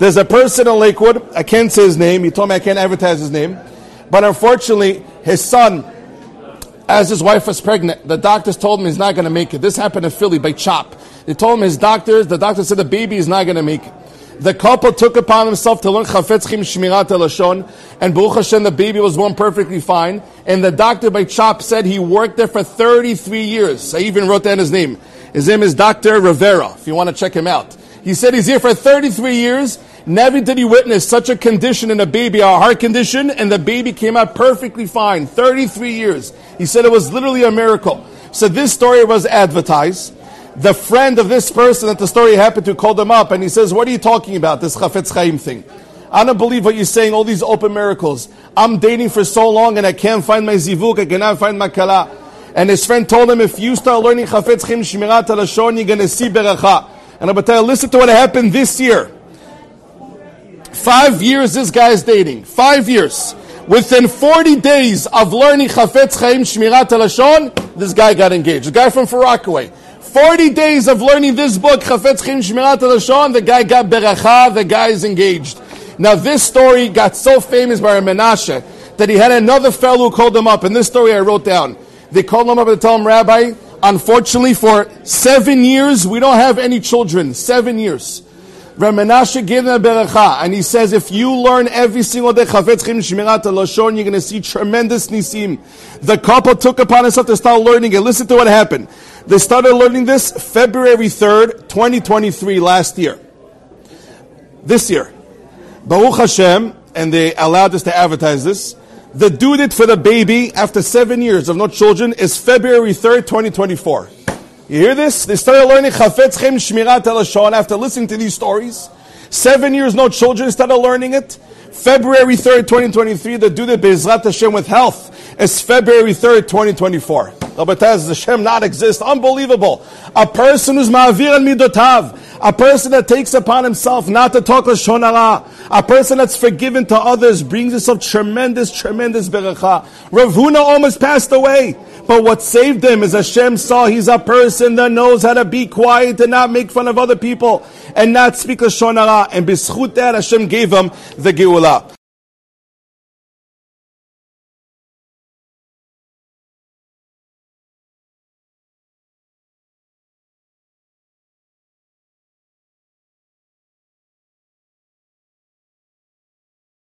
There's a person in Lakewood, I can't say his name, he told me I can't advertise his name, but unfortunately, his son, as his wife was pregnant, the doctors told him he's not going to make it. This happened in Philly by CHOP. They told him his doctors, the doctor said the baby is not going to make it. The couple took upon himself to learn Chafetz Chaim Shmirat Lashon, and Baruch Hashem, the baby was born perfectly fine. And the doctor by CHOP said he worked there for 33 years. I even wrote down his name. His name is Dr. Rivera, if you want to check him out. He said he's here for 33 years. Never did he witness such a condition in a baby, a heart condition, and the baby came out perfectly fine. 33 years. He said it was literally a miracle. So this story was advertised. The friend of this person that the story happened to called him up and he says, What are you talking about, this Chafetz Chaim thing? I don't believe what you're saying, all these open miracles. I'm dating for so long and I can't find my zivug, I cannot find my kala. And his friend told him, if you start learning Chafetz Chaim Shmirat Lashon, you're going to see beracha. And I'm tell you, listen to what happened this year. Five years this guy is dating. Five years. Within 40 days of learning Chafetz Chaim Shmirat Lashon, this guy got engaged. The guy from Far Rockaway. 40 days of learning this book, Chafetz Chaim Shmirat Lashon, the guy got beracha, the guy is engaged. Now this story got so famous by Menashe that he had another fellow who called him up. And this story I wrote down. They called him up and tell him, Rabbi, unfortunately for seven years, we don't have any children. Seven years. Menashe gave a beracha, and he says, if you learn every single day Chafetz Chaim Shmirat Lashon, you're going to see tremendous nisim. The couple took upon himself to start learning it. Listen to what happened. They started learning this February 3rd, 2023, last year. This year. Baruch Hashem, and they allowed us to advertise this. The due date for the baby after seven years of no children is February 3rd, 2024. You hear this? They started learning Chafetz Chaim Shmirat Lashon after listening to these stories. Seven years, no children, started learning it. February 3rd, 2023, the due date Bezrat Hashem with health is February 3rd, 2024. Does Hashem not exist? Unbelievable. A person who's ma'avir and midotav. A person that takes upon himself not to talk lashon hara. A person that's forgiven to others brings himself tremendous, tremendous beracha. Rav Huna almost passed away. But what saved him is Hashem saw he's a person that knows how to be quiet and not make fun of other people and not speak lashon hara. And bizchut that Hashem gave him the geulah.